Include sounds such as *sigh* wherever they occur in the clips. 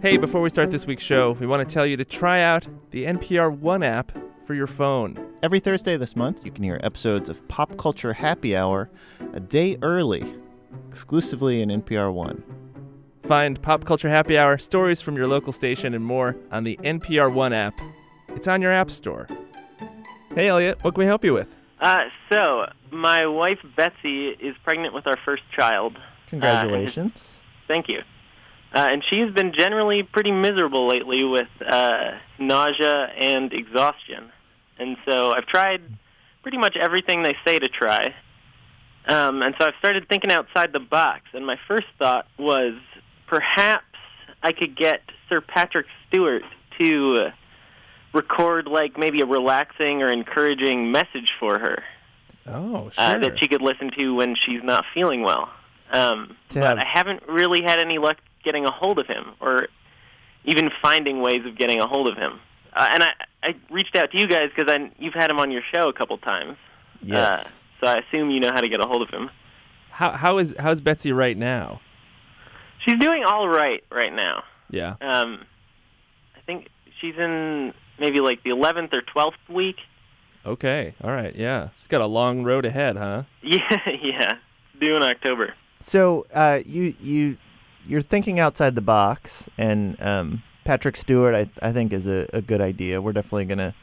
Hey, before we start this week's show, we want to tell you to try out the NPR One app for your phone. Every Thursday this month, you can hear episodes of Pop Culture Happy Hour a day early, exclusively in NPR One. Find Pop Culture Happy Hour, stories from your local station, and more on the NPR One app. It's on your App Store. Hey, Elliot, what can we help you with? Uh, so, my wife Betsy is pregnant with our first child. *laughs* Congratulations. Thank you. Uh, and she's been generally pretty miserable lately with uh, nausea and exhaustion. And so I've tried pretty much everything they say to try. Um, and so I've started thinking outside the box. And my first thought was perhaps I could get Sir Patrick Stewart to record like maybe a relaxing or encouraging message for her Oh, sure. uh, that she could listen to when she's not feeling well. Um, To but have- I haven't really had any luck getting a hold of him, or even finding ways of getting a hold of him. Uh, and I, I reached out to you guys because you've had him on your show a couple times. yes. Uh, so I assume you know how to get a hold of him. how, how is how's Betsy right now? She's doing all right right now. Yeah. Um, I think she's in maybe like the 11th or 12th week. Okay. All right. Yeah. She's got a long road ahead, huh? *laughs* Yeah, yeah, due in October. So uh, you you you're thinking outside the box, and um, Patrick Stewart, I I think, is a, a good idea. We're definitely gonna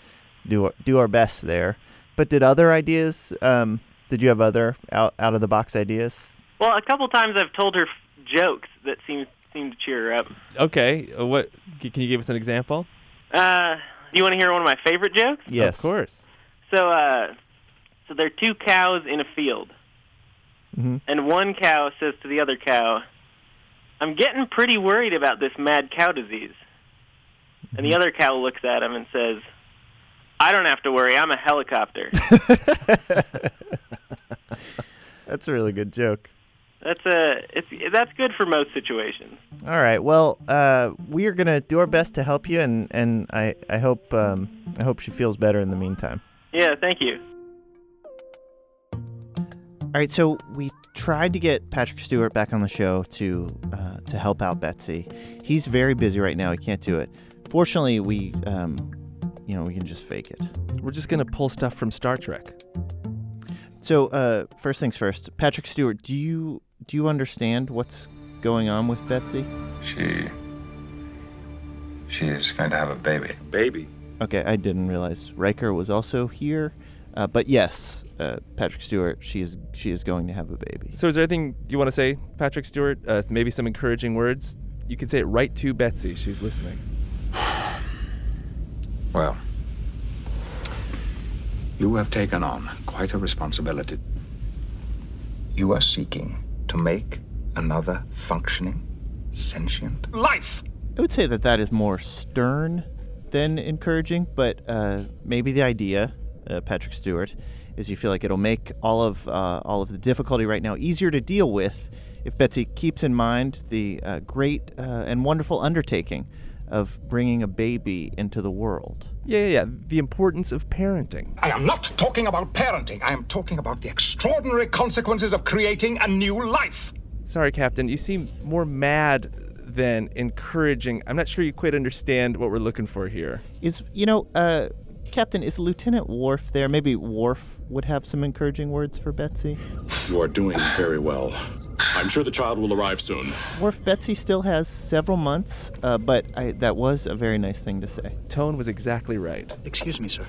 do our, do our best there. But did other ideas? Um, did you have other out out of the box ideas? Well, a couple times I've told her f- jokes that seem seem to cheer her up. Okay. uh, What? Can you give us an example? Uh, do you want to hear one of my favorite jokes? Yes, Of course. So, uh, so there are two cows in a field, Mhm. and one cow says to the other cow, "I'm getting pretty worried about this mad cow disease." And the other cow looks at him and says, "I don't have to worry. I'm a helicopter." *laughs* That's a really good joke. that's a it's that's good for most situations. All right. Well, uh, we are gonna do our best to help you, and and I I hope um, I hope she feels better in the meantime. Yeah, thank you. All right, so we tried to get Patrick Stewart back on the show to uh, to help out Betsy. He's very busy right now; he can't do it. Fortunately, we um, you know we can just fake it. We're just gonna pull stuff from Star Trek. So uh, first things first, Patrick Stewart, do you do you understand what's going on with Betsy? She. She is going to have a baby. Baby? Okay, I didn't realize Riker was also here, uh, but yes, uh, Patrick Stewart, she is she is going to have a baby. So, is there anything you want to say, Patrick Stewart? Uh, maybe some encouraging words. You can say it right to Betsy. She's listening. Well, you have taken on quite a responsibility. You are seeking to make another functioning, sentient life. I would say that that is more stern than encouraging, but uh, maybe the idea, uh, Patrick Stewart, is you feel like it'll make all of uh, all of the difficulty right now easier to deal with if Betsy keeps in mind the uh, great uh, and wonderful undertaking of bringing a baby into the world. Yeah, yeah, yeah. The importance of parenting. I am not talking about parenting. I am talking about the extraordinary consequences of creating a new life. Sorry, Captain. You seem more mad than encouraging. I'm not sure you quite understand what we're looking for here. Is you know, uh, Captain, is Lieutenant Worf there? Maybe Worf would have some encouraging words for Betsy. You are doing very well. I'm sure the child will arrive soon. Worf, Betsy still has several months, uh, but I, that was a very nice thing to say. Tone was exactly right. Excuse me, sir.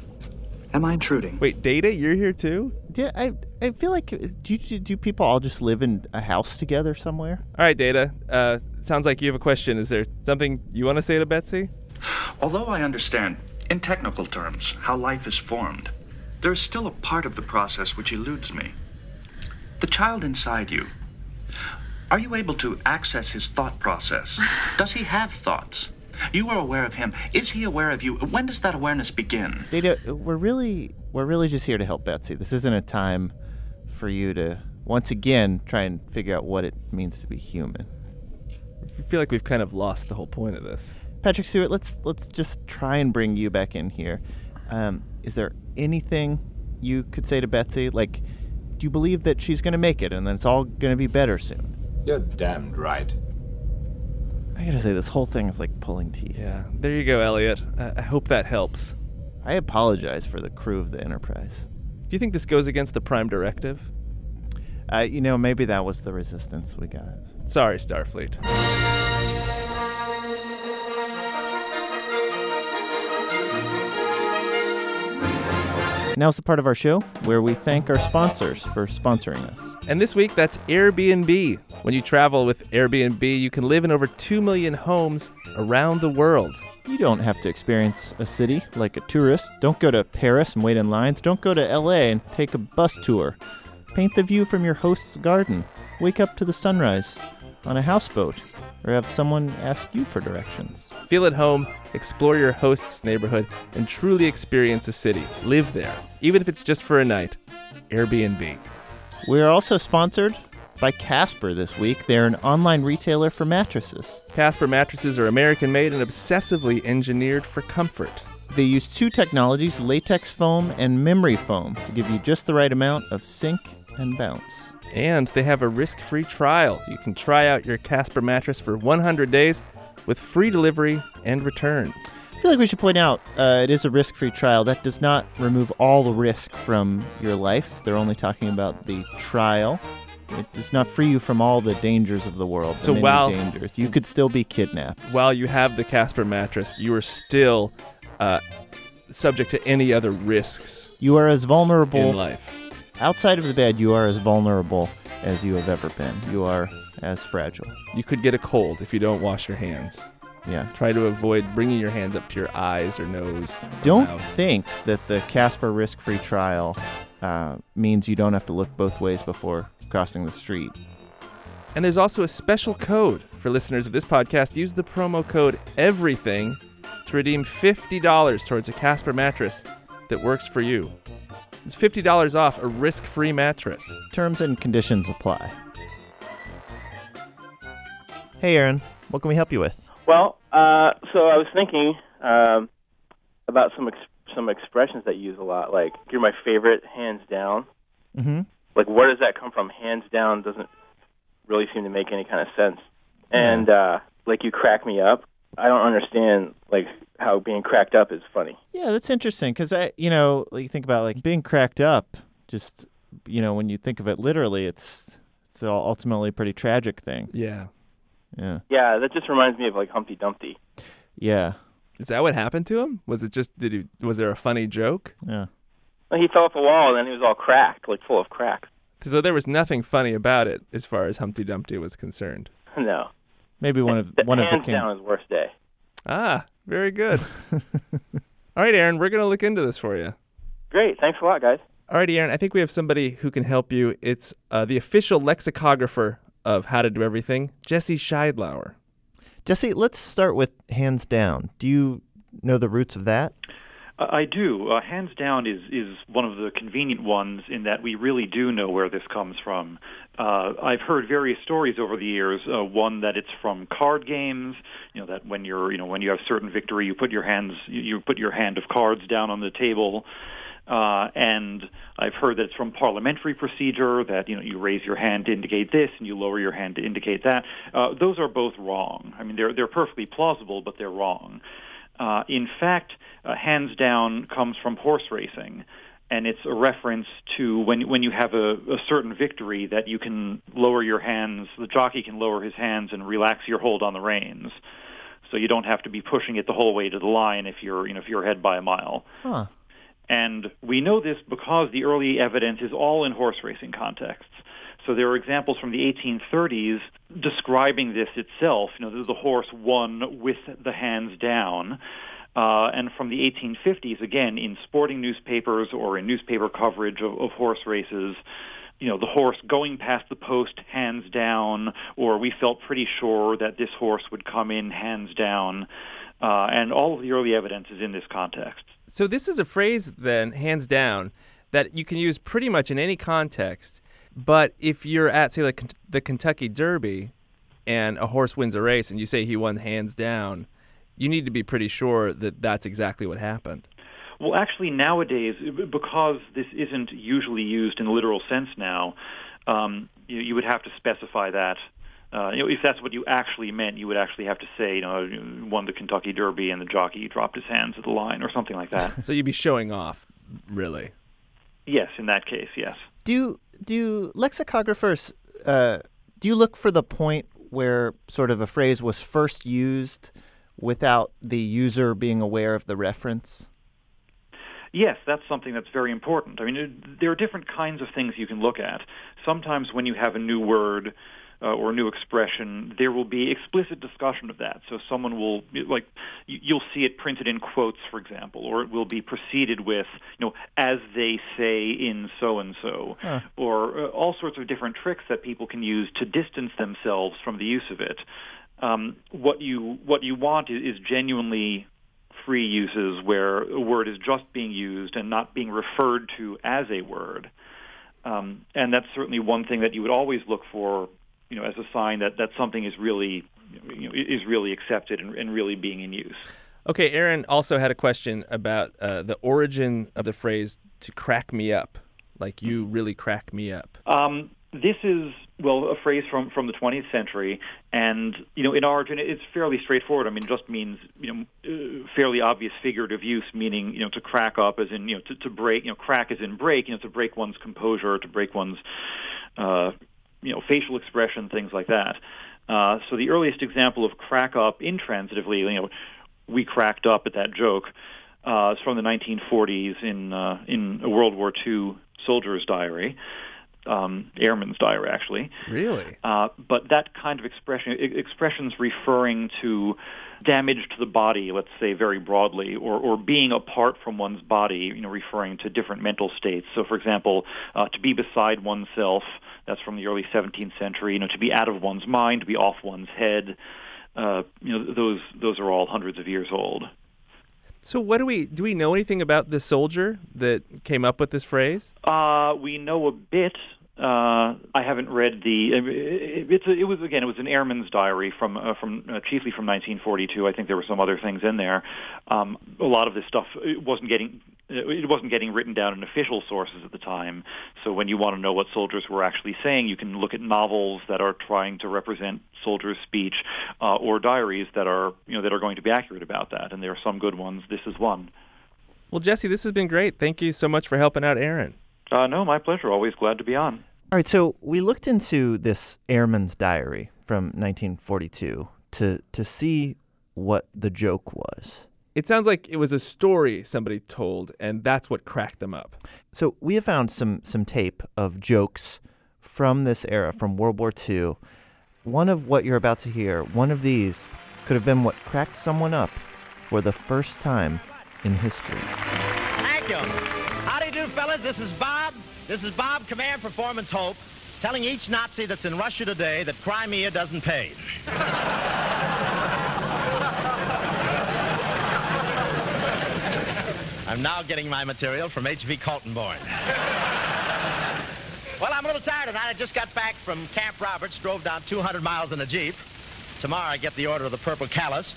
Am I intruding? Wait, Data, you're here too? Yeah, I I feel like do you, do people all just live in a house together somewhere? All right, Data. Uh, sounds like you have a question. Is there something you want to say to Betsy? Although I understand, in technical terms, how life is formed, there is still a part of the process which eludes me. The child inside you. Are you able to access his thought process? *laughs* Does he have thoughts? You are aware of him. Is he aware of you? When does that awareness begin? Data, we're really we're really just here to help Betsy. This isn't a time for you to once again try and figure out what it means to be human. I feel like we've kind of lost the whole point of this. Patrick Stewart, let's let's just try and bring you back in here. Um, is there anything you could say to Betsy? Like, do you believe that she's going to make it and then it's all going to be better soon? You're damned right. I gotta say, this whole thing is like pulling teeth. Yeah. There you go, Elliot. I, I hope that helps. I apologize for the crew of the Enterprise. Do you think this goes against the Prime Directive? Uh, you know, maybe that was the resistance we got. Sorry, Starfleet. Now's the part of our show where we thank our sponsors for sponsoring us. And this week, that's Airbnb. When you travel with Airbnb, you can live in over 2 million homes around the world. You don't have to experience a city like a tourist. Don't go to Paris and wait in lines. Don't go to LA and take a bus tour. Paint the view from your host's garden. Wake up to the sunrise on a houseboat or have someone ask you for directions. Feel at home, explore your host's neighborhood, and truly experience a city. Live there, even if it's just for a night. Airbnb. We are also sponsored by Casper this week. They're an online retailer for mattresses. Casper mattresses are American made and obsessively engineered for comfort. They use two technologies, latex foam and memory foam, to give you just the right amount of sink and bounce. And they have a risk free trial. You can try out your Casper mattress for 100 days with free delivery and return. I feel like we should point out uh, it is a risk free trial. That does not remove all the risk from your life. They're only talking about the trial. It does not free you from all the dangers of the world. So while- dangers, you could still be kidnapped. While you have the Casper mattress, you are still uh, subject to any other risks You are as vulnerable in life. outside of the bed. You are as vulnerable as you have ever been. You are as fragile. You could get a cold if you don't wash your hands. Yeah. Try to avoid bringing your hands up to your eyes or nose. or Don't mouth. think that the Casper risk free trial uh, means you don't have to look both ways before crossing the street. And there's also a special code for listeners of this podcast. Use the promo code EVERYTHING to redeem $50 towards a Casper mattress that works for you. It's $50 off a risk free mattress. Terms and conditions apply. Hey, Aaron, what can we help you with? Well, uh, so I was thinking um, about some ex- some expressions that you use a lot, like "you're my favorite," hands down. Mm-hmm. Like, where does that come from? Hands down doesn't really seem to make any kind of sense. And uh, like, you crack me up. I don't understand like how being cracked up is funny. Yeah, that's interesting because I, you know, you think about like being cracked up. Just, you know, when you think of it literally, it's it's ultimately a pretty tragic thing. Yeah. Yeah, Yeah, that just reminds me of like Humpty Dumpty. yeah, Is that what happened to him? Was it just did he was there a funny joke? yeah. Like, he fell off the wall and then he was all cracked, like full of cracks. So there was nothing funny about it as far as Humpty Dumpty was concerned. *laughs* No, Maybe one of the one of the hands king. down is worst day. Ah, very good. *laughs* All right, Aaron, we're going to look into this for you. Great, thanks a lot, guys. All right, Aaron, I think we have somebody who can help you. It's uh, the official lexicographer of How to Do Everything, Jesse Sheidlower. Jesse, let's start with hands down. Do you know the roots of that? Uh, I do. Uh, hands down is is one of the convenient ones in that we really do know where this comes from. Uh, I've heard various stories over the years. Uh, one that it's from card games. You know that when you're you know when you have certain victory, you put your hands you, you put your hand of cards down on the table. Uh, and I've heard that it's from parliamentary procedure that you know you raise your hand to indicate this and you lower your hand to indicate that. Uh, those are both wrong. I mean they're they're perfectly plausible, but they're wrong. Uh, in fact, uh, hands down comes from horse racing, and it's a reference to when when you have a, a certain victory that you can lower your hands. The jockey can lower his hands and relax your hold on the reins, so you don't have to be pushing it the whole way to the line if you're you know if you're ahead by a mile. Huh. And we know this because the early evidence is all in horse racing contexts. So there are examples from the 1830s describing this itself. You know, the, horse won with the hands down. Uh, and from the 1850s, again, in sporting newspapers or in newspaper coverage of, of horse races, you know, the horse going past the post hands down, or we felt pretty sure that this horse would come in hands down. Uh, and all of the early evidence is in this context. So this is a phrase then, hands down, that you can use pretty much in any context. But if you're at say like the Kentucky Derby and a horse wins a race and you say he won hands down, you need to be pretty sure that that's exactly what happened. Well, actually, nowadays, because this isn't usually used in the literal sense now, um, you, you would have to specify that uh, you know, if that's what you actually meant, you would actually have to say, you know, won the Kentucky Derby and the jockey dropped his hands at the line or something like that. *laughs* so you'd be showing off, really. Yes, in that case, yes. Do do lexicographers uh, do you look for the point where sort of a phrase was first used without the user being aware of the reference? Yes, that's something that's very important. I mean, there are different kinds of things you can look at. Sometimes when you have a new word uh, or a new expression, there will be explicit discussion of that. So someone will like you'll see it printed in quotes, for example, or it will be preceded with you know as they say in so and so, or uh, all sorts of different tricks that people can use to distance themselves from the use of it. Um, what you what you want is, is genuinely free uses where a word is just being used and not being referred to as a word. Um, and that's certainly one thing that you would always look for you know, as a sign that, that something is really you know, is really accepted and, and really being in use. Okay, Aaron also had a question about uh, the origin of the phrase "to crack me up," like you really crack me up. Um, this is well a phrase from from the 20th century, and you know in origin it's fairly straightforward. I mean, it just means you know uh, fairly obvious figurative use, meaning you know to crack up as in you know to, to break, you know crack as in break, you know to break one's composure, to break one's uh, you know, facial expression, things like that. Uh, so the earliest example of crack up intransitively, you know, we cracked up at that joke, uh, is from the 1940s in uh, in a World War II soldier's diary, um, airman's diary actually. Really? Uh, but that kind of expression, expressions referring to damage to the body, let's say very broadly, or, or being apart from one's body, you know, referring to different mental states. So, for example, uh, to be beside oneself, that's from the early 17th century. You know, to be out of one's mind, to be off one's head. Uh, you know, those those are all hundreds of years old. So, what do we do? We know anything about the soldier that came up with this phrase? Uh, we know a bit. Uh, I haven't read the. It's a, it was again. It was an airman's diary from uh, from uh, chiefly from 1942. I think there were some other things in there. Um, a lot of this stuff it wasn't getting it wasn't getting written down in official sources at the time. So when you want to know what soldiers were actually saying, you can look at novels that are trying to represent soldiers' speech, uh, or diaries that are you know that are going to be accurate about that. And there are some good ones. This is one. Well, Jesse, this has been great. Thank you so much for helping out Aaron. Uh, no, my pleasure. Always glad to be on. All right, so we looked into this airman's diary from 1942 to to see what the joke was. It sounds like it was a story somebody told, and that's what cracked them up. So we have found some some tape of jokes from this era, from World War II. One of what you're about to hear, one of these, could have been what cracked someone up for the first time in history. Thank you. Fellas? This is Bob. This is Bob, Command Performance Hope, telling each Nazi that's in Russia today that Crimea doesn't pay. I'm now getting my material from H.V. Kaltenborn. well, I'm a little tired tonight. I just got back from Camp Roberts, drove down 200 miles in a Jeep. Tomorrow I get the Order of the Purple Callus.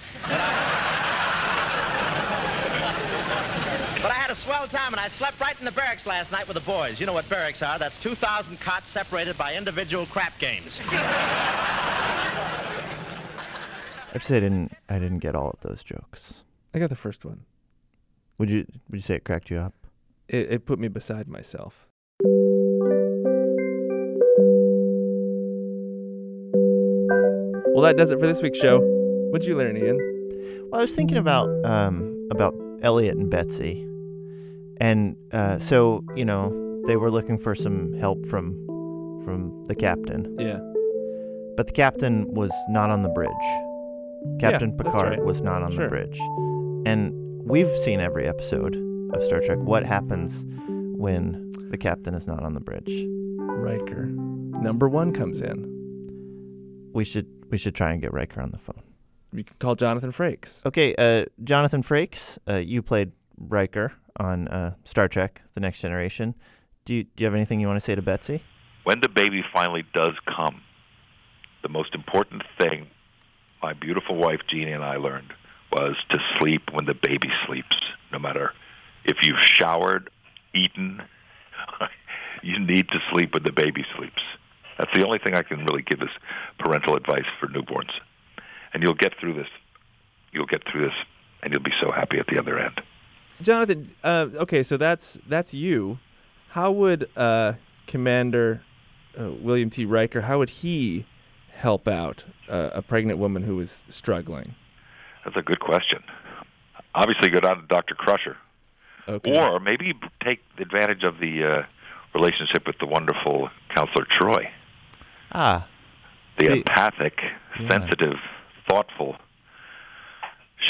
But I had a swell time, and I slept right in the barracks last night with the boys. You know what barracks are. That's 2,000 cots separated by individual crap games. I have to say I didn't I didn't get all of those jokes. I got the first one. Would you would you say it cracked you up? It, it put me beside myself. Well, that does it for this week's show. What'd you learn, Ian? Well, I was thinking about um, about Elliot and Betsy, and uh, so you know they were looking for some help from from the captain. Yeah. But the captain was not on the bridge. Captain Yeah, Picard right. was not on Sure. the bridge, and we've seen every episode of Star Trek. What happens when the captain is not on the bridge? Riker. Number one comes in. We should we should try and get Riker on the phone. You can call Jonathan Frakes. Okay, uh, Jonathan Frakes, uh, you played Riker on uh, Star Trek: The Next Generation. Do you, do you have anything you want to say to Betsy? when the baby finally does come, the most important thing my beautiful wife Genie and I learned was to sleep when the baby sleeps. No matter if you've showered, eaten, *laughs* you need to sleep when the baby sleeps. That's the only thing I can really give as parental advice for newborns. And you'll get through this. You'll get through this, and you'll be so happy at the other end. Jonathan, uh, okay, so that's that's you. How would uh, Commander uh, William T. Riker? How would he help out uh, a pregnant woman who is struggling? That's a good question. Obviously, go down to Dr. Crusher. Okay. Or maybe take advantage of the uh, relationship with the wonderful counselor Troi, Ah, the See- empathic, Yeah. sensitive, thoughtful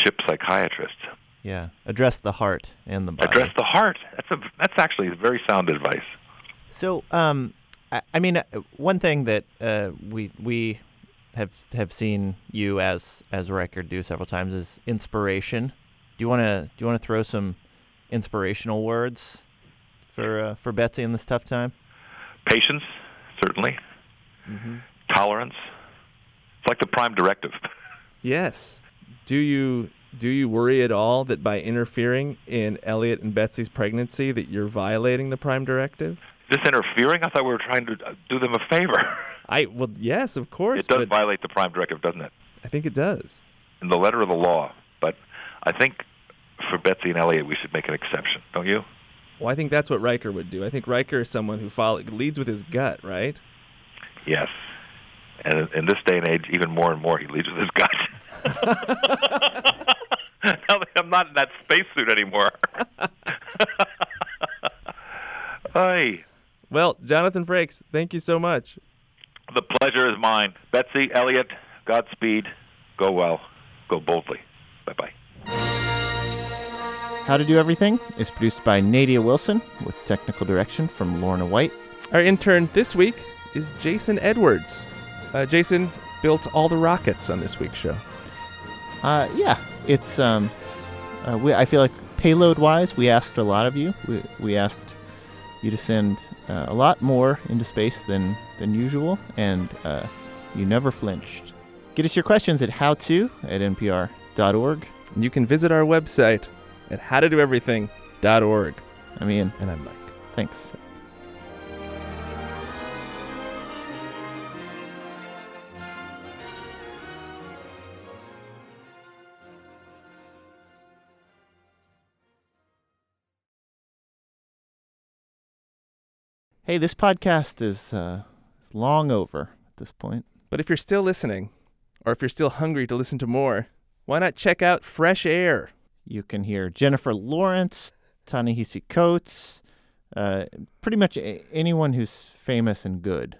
ship psychiatrist. Yeah. Address the heart and the body. Address the heart. That's a that's actually very sound advice. So, um, I, I mean, uh, one thing that uh, we we have have seen you as as Riker do several times is inspiration. Do you want to do you want to throw some inspirational words for uh, for Betsy in this tough time? Patience, certainly. Tolerance. It's like the prime directive. *laughs* Yes. Do you do you worry at all that by interfering in Elliot and Betsy's pregnancy that you're violating the prime directive? Just interfering, I thought we were trying to uh, do them a favor. *laughs* I well, yes, of course, It does violate the prime directive, doesn't it? I think it does. In the letter of the law. But I think for Betsy and Elliot, we should make an exception, don't you? Well, I think that's what Riker would do. I think Riker is someone who follow, leads with his gut, right? Yes. And in- in this day and age, even more and more, he leads with his gut. *laughs* *laughs* now that I'm not in that spacesuit anymore. *laughs* Hey, Well, Jonathan Frakes, thank you so much. the pleasure is mine. Betsy, Elliot, Godspeed. Go well. Go boldly. Bye bye. How to Do Everything is produced by Nadia Wilson with technical direction from Lorna White. Our intern this week is Jason Edwards. Uh, Jason built all the rockets on this week's show. Uh, yeah, it's um, uh, we, I feel like payload wise, we asked a lot of you. We, we asked you to send uh, a lot more into space than than usual, and uh, you never flinched. Get us your questions at howto at npr.org. And you can visit our website at howtodoeverything.org. I'm Ian. And I'm Mike. Thanks. Hey, this podcast is uh, is long over at this point. But if you're still listening, or if you're still hungry to listen to more, why not check out Fresh Air? You can hear Jennifer Lawrence, Ta-Nehisi Coates, uh, pretty much a- anyone who's famous and good.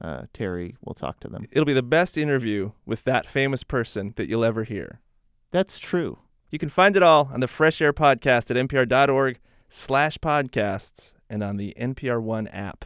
Uh, Terry will talk to them. It'll be the best interview with that famous person that you'll ever hear. That's true. You can find it all on the Fresh Air Podcast at npr.org slash podcasts and on the NPR One app.